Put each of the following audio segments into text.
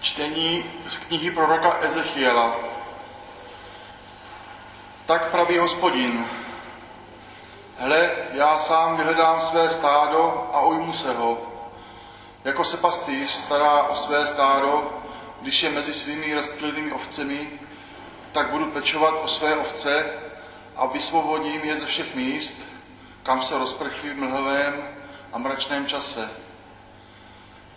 Čtení z knihy proroka Ezechiela. Tak praví hospodin. Hle, já sám vyhledám své stádo a ujmu se ho. Jako se pastýř stará o své stádo, když je mezi svými rozptýlenými ovcemi, tak budu pečovat o své ovce a vysvobodím je ze všech míst, kam se rozprchli v mlhovém a mračném čase.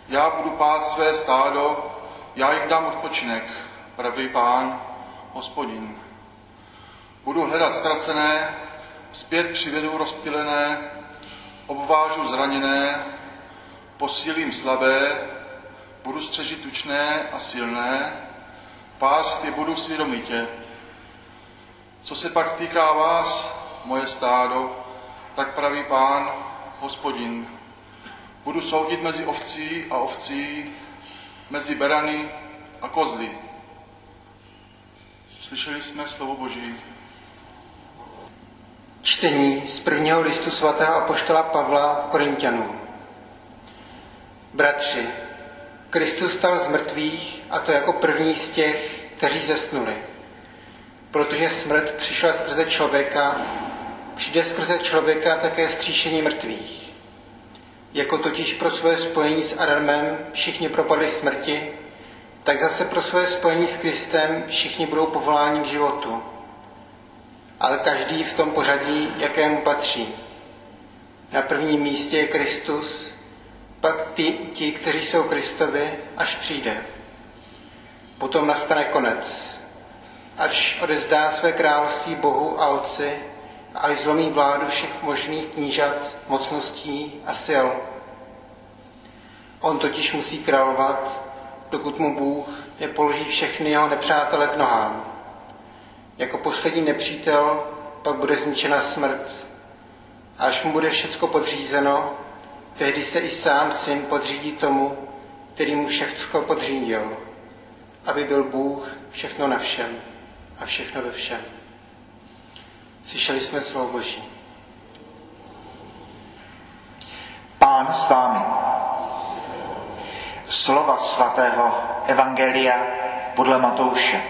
Já budu pát své stádo, já jim dám odpočinek, pravý pán, hospodin. Budu hledat ztracené, zpět přivedu rozptýlené, obvážu zraněné, posílím slabé, budu střežit tučné a silné, pást je budu svědomitě. Co se pak týká vás, moje stádo, tak praví pán, hospodin. Budu soudit mezi ovcí a ovcí, mezi berany a kozly. Slyšeli jsme slovo Boží. Čtení z prvního listu svatého apoštola Pavla Korintianům. Bratři, Kristus stal z mrtvých a to jako první z těch, kteří zesnuli. Protože smrt přišla skrze člověka, přijde skrze člověka také skříšení mrtvých. Jako totiž pro své spojení s Adamem všichni propadli smrti, tak zase pro své spojení s Kristem všichni budou povoláni k životu. Ale každý v tom pořadí, jakému patří. Na prvním místě je Kristus, pak ty, ti, kteří jsou Kristovi, až přijde. Potom nastane konec, až odezdá své království Bohu a Otci a až zlomí vládu všech možných knížat, mocností a sil. On totiž musí královat, dokud mu Bůh nepoloží všechny jeho nepřátele k nohám. Jako poslední nepřítel pak bude zničena smrt. A až mu bude všecko podřízeno, tehdy se i sám syn podřídí tomu, který mu všechno podřídil, aby byl Bůh všechno na všem a všechno ve všem. Slyšeli jsme slovo Boží. Pán s vámi. Slova svatého Evangelia podle Matouše.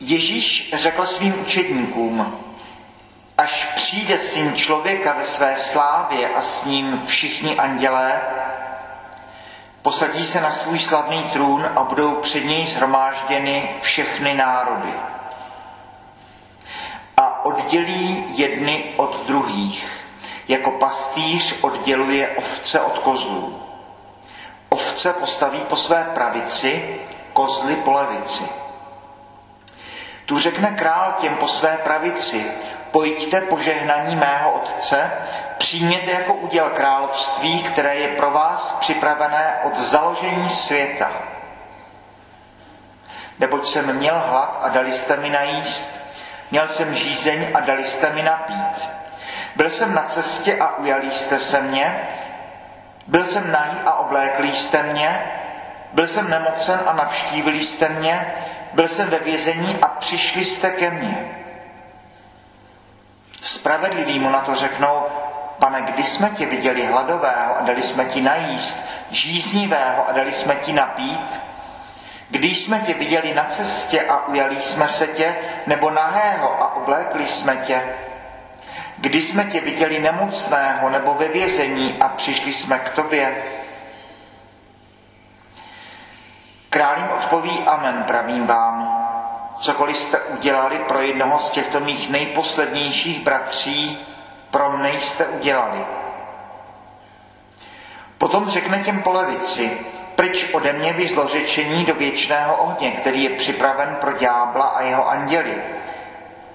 Ježíš řekl svým učedníkům, až přijde syn člověka ve své slávě a s ním všichni andělé, posadí se na svůj slavný trůn a budou před něj zhromážděny všechny národy. A oddělí jedny od druhých, jako pastýř odděluje ovce od kozlů. Ovce postaví po své pravici, kozly po levici. Tu řekne král těm po své pravici, pojďte požehnaní mého otce, přijměte jako uděl království, které je pro vás připravené od založení světa. Neboť jsem měl hlad a dali jste mi najíst, měl jsem žízeň a dali jste mi napít. Byl jsem na cestě a ujali jste se mě, byl jsem nahý a oblékli jste mě, byl jsem nemocen a navštívili jste mě, byl jsem ve vězení a přišli jste ke mně. Spravedliví mu na to řeknou, pane, kdy jsme tě viděli hladového a dali jsme ti najíst, žíznivého a dali jsme ti napít? Když jsme tě viděli na cestě a ujali jsme se tě, nebo nahého a oblékli jsme tě? Kdy jsme tě viděli nemocného nebo ve vězení a přišli jsme k tobě? Král jim odpoví amen, pravím vám. Cokoliv jste udělali pro jednoho z těchto mých nejposlednějších bratří, mne jste udělali. Potom řekne těm po levici, pryč ode mě vy zlořečení do věčného ohně, který je připraven pro ďábla a jeho anděli.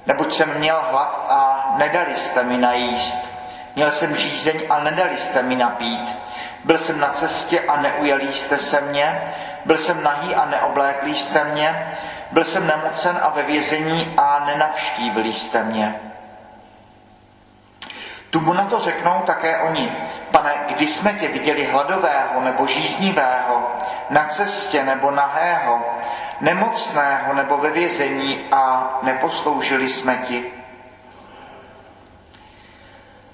Neboť jsem měl hlad a nedali jste mi najíst. Měl jsem žízeň a nedali jste mi napít. Byl jsem na cestě a neujali jste se mě. Byl jsem nahý a neoblékli jste mě. Byl jsem nemocen a ve vězení a nenavštívili jste mě. Tu mu na to řeknou také oni. Pane, kdy jsme tě viděli hladového nebo žíznivého, na cestě nebo nahého, nemocného nebo ve vězení a neposloužili jsme ti.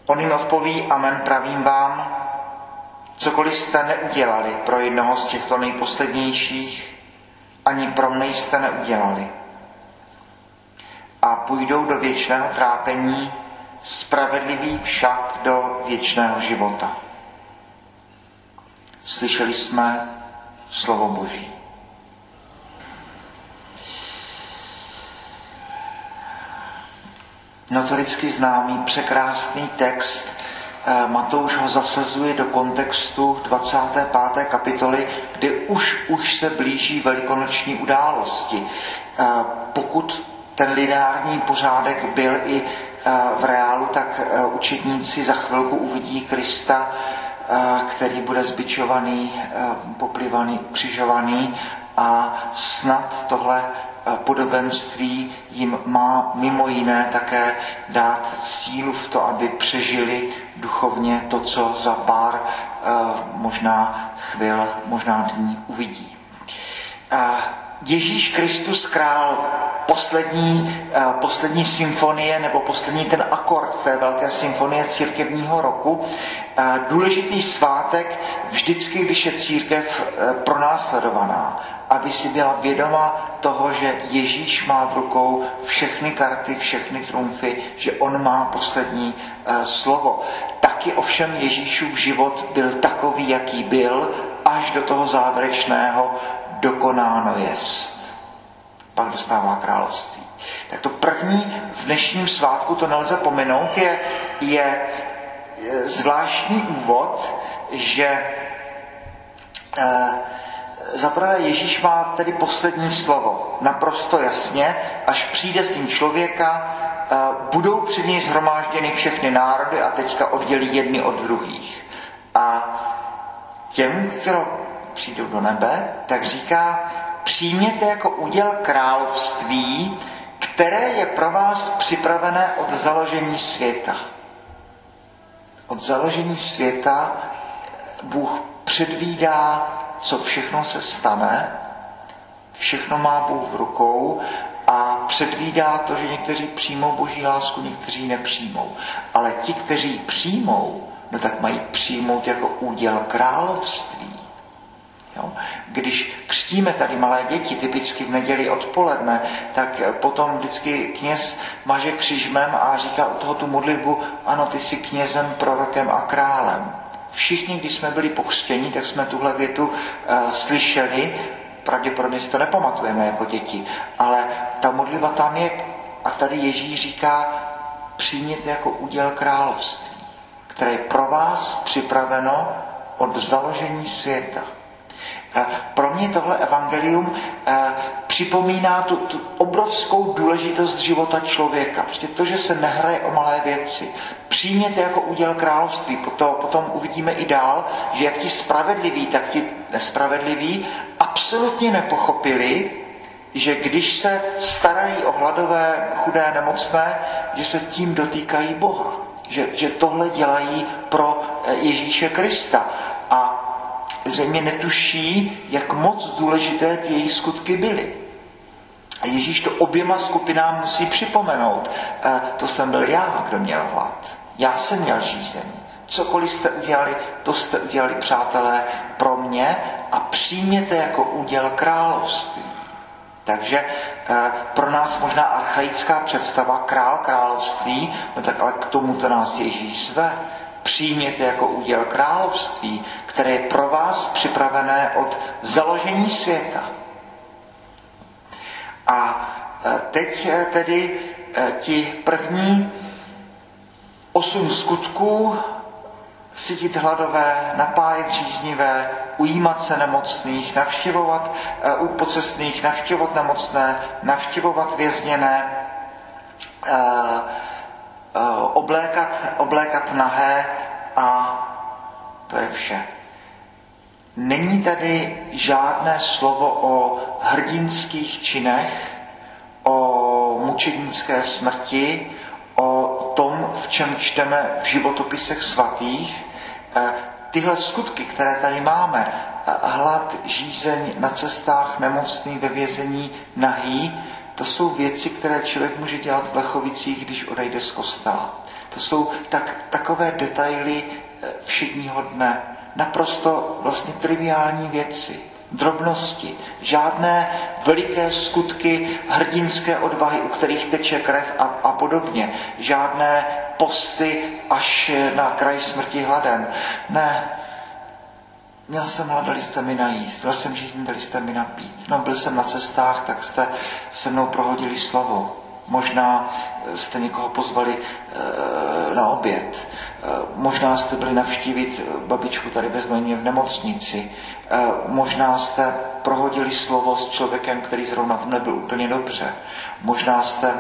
On jim odpoví, amen, pravím vám, cokoliv jste neudělali pro jednoho z těchto nejposlednějších, ani pro mne jste neudělali. A půjdou do věčného trápení, spravedlivý však do věčného života. Slyšeli jsme slovo Boží. Notoricky známý překrásný text eh, Matouš ho zasazuje do kontextu 25. kapitoly, kdy už, už se blíží velikonoční události. Eh, pokud ten lineární pořádek byl i v reálu, tak učetníci za chvilku uvidí Krista, který bude zbičovaný, poplivaný, ukřižovaný a snad tohle podobenství jim má mimo jiné také dát sílu v to, aby přežili duchovně to, co za pár možná chvil, možná dní uvidí. Ježíš Kristus král, poslední, poslední symfonie nebo poslední ten akord té velké symfonie církevního roku, důležitý svátek vždycky, když je církev pronásledovaná aby si byla vědoma toho, že Ježíš má v rukou všechny karty, všechny trumfy, že on má poslední slovo. Taky ovšem Ježíšův život byl takový, jaký byl, až do toho závěrečného dokonáno jest. Pak dostává království. Tak to první v dnešním svátku, to nelze pominout, je, je zvláštní úvod, že uh, zaprvé Ježíš má tedy poslední slovo. Naprosto jasně, až přijde syn člověka, eh, budou před něj zhromážděny všechny národy a teďka oddělí jedny od druhých. A těm, kdo přijdou do nebe, tak říká, přijměte jako úděl království, které je pro vás připravené od založení světa. Od založení světa Bůh předvídá co všechno se stane, všechno má Bůh v rukou a předvídá to, že někteří přijmou boží lásku, někteří nepřijmou. Ale ti, kteří přijmou, no tak mají přijmout jako úděl království. Křtíme tady malé děti, typicky v neděli odpoledne, tak potom vždycky kněz maže křižmem a říká u toho tu modlitbu, ano, ty jsi knězem, prorokem a králem. Všichni, když jsme byli pokřtěni, tak jsme tuhle větu uh, slyšeli, pravděpodobně si to nepamatujeme jako děti, ale ta modlitba tam je, a tady Ježíš říká, přijměte jako úděl království, které je pro vás připraveno od založení světa. Eh, pro mě tohle evangelium eh, připomíná tu, tu obrovskou důležitost života člověka. Prostě to, že se nehraje o malé věci. Přijměte jako úděl království. Potom, potom uvidíme i dál, že jak ti spravedliví, tak ti nespravedliví absolutně nepochopili, že když se starají o hladové, chudé, nemocné, že se tím dotýkají Boha. Že, že tohle dělají pro eh, Ježíše Krista. Zřejmě netuší, jak moc důležité ty její skutky byly. A Ježíš to oběma skupinám musí připomenout. E, to jsem byl já, kdo měl hlad. Já jsem měl žízení. Cokoliv jste udělali, to jste udělali, přátelé, pro mě a přijměte jako úděl království. Takže e, pro nás možná archaická představa král království, no tak ale k tomuto nás Ježíš zve. Přijměte jako úděl království, které je pro vás připravené od založení světa. A e, teď e, tedy e, ti první osm skutků cítit hladové, napájet žíznivé, ujímat se nemocných, navštěvovat u pocestných, navštěvovat nemocné, navštěvovat vězněné, oblékat, oblékat nahé a to je vše. Není tady žádné slovo o hrdinských činech, o mučednické smrti, o tom, v čem čteme v životopisech svatých. Eh, tyhle skutky, které tady máme, eh, hlad, žízeň na cestách, nemocný, ve vězení, nahý, to jsou věci, které člověk může dělat v Lechovicích, když odejde z kostela. To jsou tak, takové detaily eh, všedního dne, naprosto vlastně triviální věci, drobnosti, žádné veliké skutky hrdinské odvahy, u kterých teče krev a, a podobně, žádné posty až na kraj smrti hladem. Ne, Měl jsem hlad, dali jste mi najíst, byl jsem žít, dali jste mi napít. No, byl jsem na cestách, tak jste se mnou prohodili slovo. Možná jste někoho pozvali e, na oběd. E, možná jste byli navštívit babičku tady ve Znojmě v nemocnici. E, možná jste prohodili slovo s člověkem, který zrovna v nebyl úplně dobře. Možná jste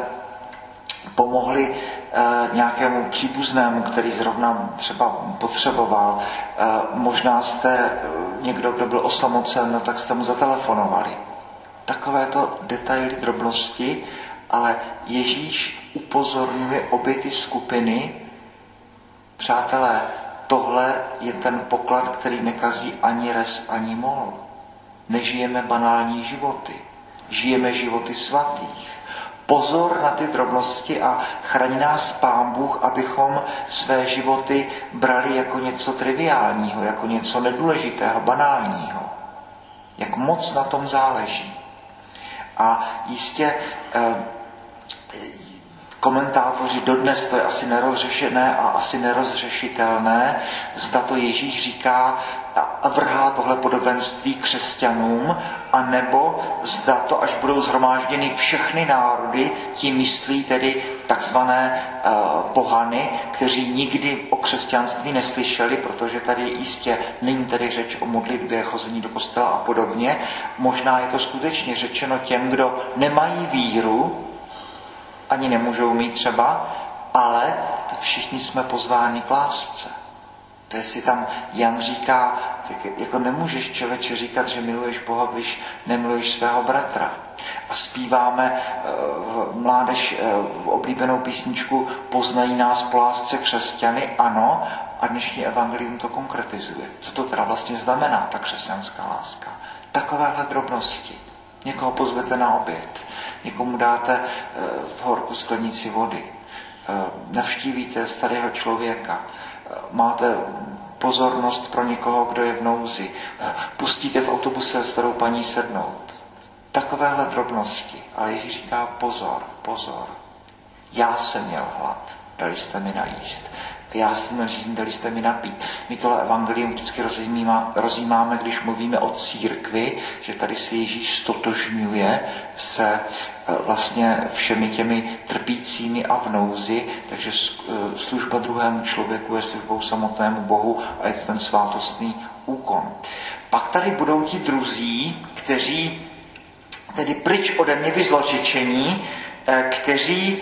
pomohli Eh, nějakému příbuznému, který zrovna třeba potřeboval. Eh, možná jste eh, někdo, kdo byl osamocen, no tak jste mu zatelefonovali. Takovéto detaily, drobnosti, ale Ježíš upozorňuje obě ty skupiny. Přátelé, tohle je ten poklad, který nekazí ani res, ani mol. Nežijeme banální životy. Žijeme životy svatých pozor na ty drobnosti a chraň nás Pán Bůh, abychom své životy brali jako něco triviálního, jako něco nedůležitého, banálního. Jak moc na tom záleží. A jistě eh, komentátoři dodnes to je asi nerozřešené a asi nerozřešitelné, zda to Ježíš říká a vrhá tohle podobenství křesťanům, a nebo zda to, až budou zhromážděny všechny národy, tím myslí tedy takzvané uh, pohany, kteří nikdy o křesťanství neslyšeli, protože tady jistě není tedy řeč o modlitbě, chození do kostela a podobně. Možná je to skutečně řečeno těm, kdo nemají víru, ani nemůžou mít třeba, ale všichni jsme pozváni k lásce. To je si tam Jan říká, tak jako nemůžeš člověče říkat, že miluješ Boha, když nemiluješ svého bratra. A zpíváme eh, v mládež eh, v oblíbenou písničku Poznají nás po lásce křesťany, ano, a dnešní evangelium to konkretizuje. Co to teda vlastně znamená, ta křesťanská láska? Takovéhle drobnosti. Někoho pozvete na oběd, někomu dáte eh, v horku sklenici vody, navštívíte starého člověka, máte pozornost pro někoho, kdo je v nouzi. Pustíte v autobuse starou paní sednout. Takovéhle drobnosti. Ale Ježíš říká pozor, pozor. Já jsem měl hlad, dali jste mi najíst já jsem říct, dali jste mi napít. My tohle evangelium vždycky rozjímáme, když mluvíme o církvi, že tady se Ježíš stotožňuje se e, vlastně všemi těmi trpícími a v nouzi, takže e, služba druhému člověku je službou samotnému Bohu a je to ten svátostný úkon. Pak tady budou ti druzí, kteří tedy pryč ode mě vyzločičení, e, kteří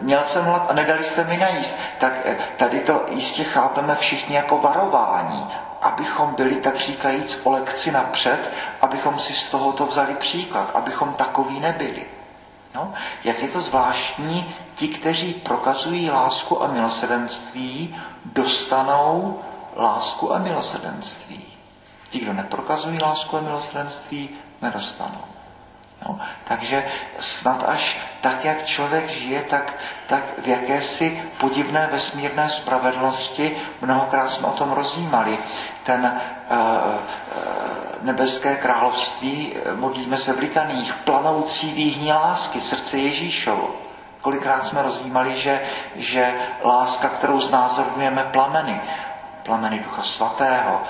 měl jsem hlad a nedali jste mi najíst. Tak eh, tady to jistě chápeme všichni jako varování, abychom byli tak říkajíc o lekci napřed, abychom si z tohoto vzali příklad, abychom takový nebyli. No, jak je to zvláštní, ti, kteří prokazují lásku a milosedenství, dostanou lásku a milosedenství. Ti, kdo neprokazují lásku a milosedenství, nedostanou. No, takže snad až tak, jak člověk žije, tak, tak v jakési podivné vesmírné spravedlnosti, mnohokrát jsme o tom rozjímali, ten uh, nebeské království, modlíme se v litaných, planoucí výhní lásky, srdce Ježíšovo. Kolikrát jsme rozjímali, že, že láska, kterou znázorňujeme plameny, plameny Ducha Svatého,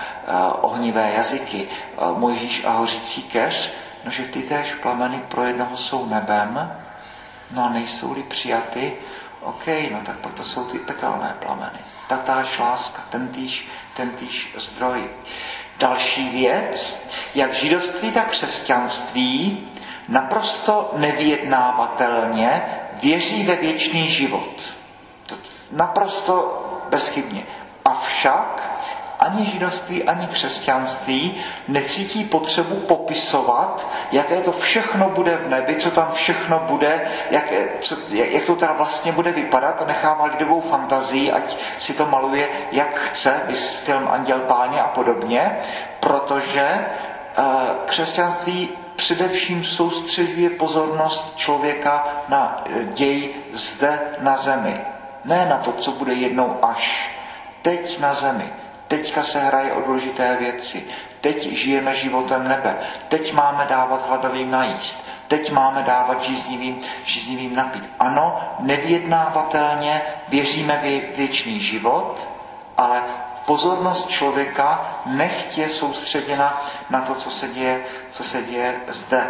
ohnivé jazyky, Mojžíš a hořící keř, no že ty též plameny pro jednoho jsou nebem, no a nejsou-li přijaty, OK, no tak pak to jsou ty pekelné plameny. Tatáž láska, tentýž, tentýž zdroj. Další věc, jak židovství, tak křesťanství naprosto nevyjednávatelně věří ve věčný život. Naprosto bezchybně. Avšak ani židovství, ani křesťanství necítí potřebu popisovat, jaké to všechno bude v nebi, co tam všechno bude, jak, co, jak to teda vlastně bude vypadat a nechává lidovou fantazii, ať si to maluje, jak chce, vys film Anděl Páně a podobně, protože uh, křesťanství především soustředuje pozornost člověka na děj zde na zemi. ne na to, co bude jednou až. Teď na zemi. Teďka se hraje o důležité věci. Teď žijeme životem nebe. Teď máme dávat hladovým najíst. Teď máme dávat žíznivým, žíznivým napít. Ano, nevyjednávatelně věříme v věčný život, ale pozornost člověka nechť je soustředěna na to, co se děje, co se děje zde.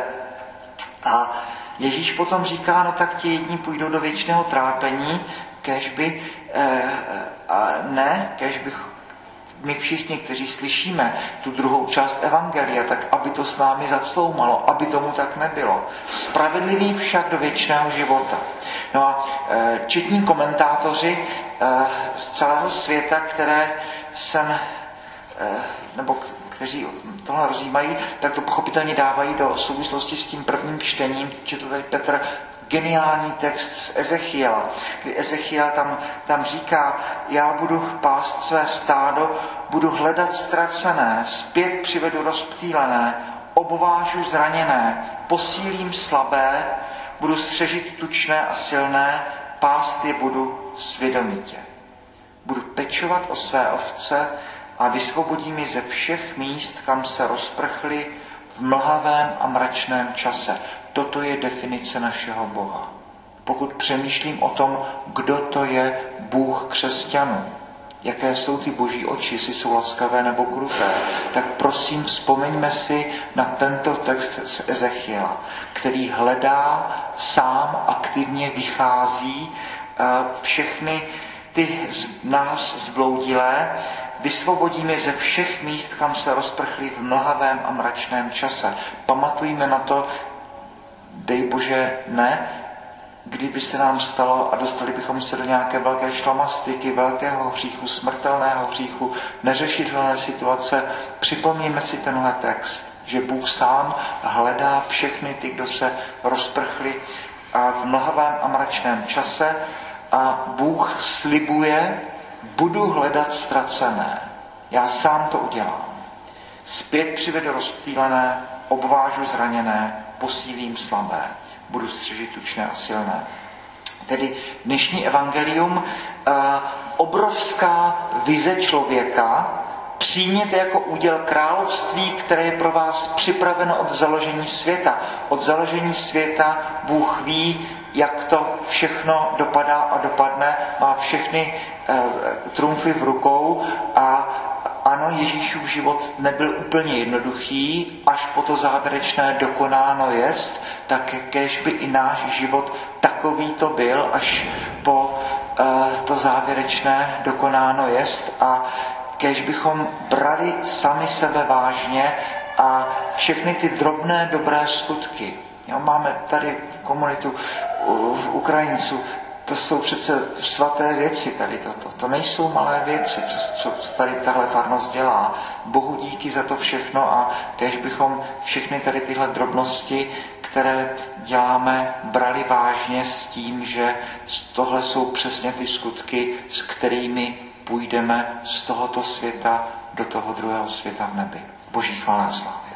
A Ježíš potom říká, no tak ti jedni půjdou do věčného trápení, kež by, eh, a ne, kež bych my všichni, kteří slyšíme tu druhou část Evangelia, tak aby to s námi zacloumalo, aby tomu tak nebylo. Spravedlivý však do věčného života. No a e, četní komentátoři e, z celého světa, které jsem, e, nebo kteří tohle rozjímají, tak to pochopitelně dávají do souvislosti s tím prvním čtením, četl tady Petr geniální text z Ezechiela, kdy Ezechiel tam, tam říká, já budu pást své stádo, budu hledat ztracené, zpět přivedu rozptýlené, obvážu zraněné, posílím slabé, budu střežit tučné a silné, pást je budu svědomitě. Budu pečovat o své ovce a vysvobodím je ze všech míst, kam se rozprchly v mlhavém a mračném čase. Toto je definice našeho Boha. Pokud přemýšlím o tom, kdo to je Bůh křesťanů, jaké jsou ty boží oči, jestli jsou laskavé nebo kruté, tak prosím vzpomeňme si na tento text z Ezechiela, který hledá, sám aktivně vychází eh, všechny ty z nás zbloudilé, vysvobodíme ze všech míst, kam se rozprchli v mlhavém a mračném čase. Pamatujme na to, dej Bože, ne, kdyby se nám stalo a dostali bychom se do nějaké velké šlamastiky, velkého hříchu, smrtelného hříchu, neřešitelné situace, připomněme si tenhle text, že Bůh sám hledá všechny ty, kdo se rozprchli a v mlhavém a mračném čase a Bůh slibuje, budu hledat ztracené. Já sám to udělám. Zpět přivedu rozptýlené, obvážu zraněné, posílím slabé, budu střežit tučné a silné. Tedy dnešní evangelium, eh, obrovská vize člověka, přijměte jako úděl království, které je pro vás připraveno od založení světa. Od založení světa Bůh ví, jak to všechno dopadá a dopadne, má všechny e, trumfy v rukou a ano, Ježíšův život nebyl úplně jednoduchý, až po to závěrečné dokonáno jest, tak kež by i náš život takový to byl, až po e, to závěrečné dokonáno jest a kež bychom brali sami sebe vážně a všechny ty drobné dobré skutky. Jo, máme tady komunitu Ukrajinců, to jsou přece svaté věci tady, to, to, nejsou malé věci, co, co tady tahle farnost dělá. Bohu díky za to všechno a kež bychom všechny tady tyhle drobnosti, které děláme, brali vážně s tím, že tohle jsou přesně ty skutky, s kterými půjdeme z tohoto světa do toho druhého světa v nebi. Boží chvála a.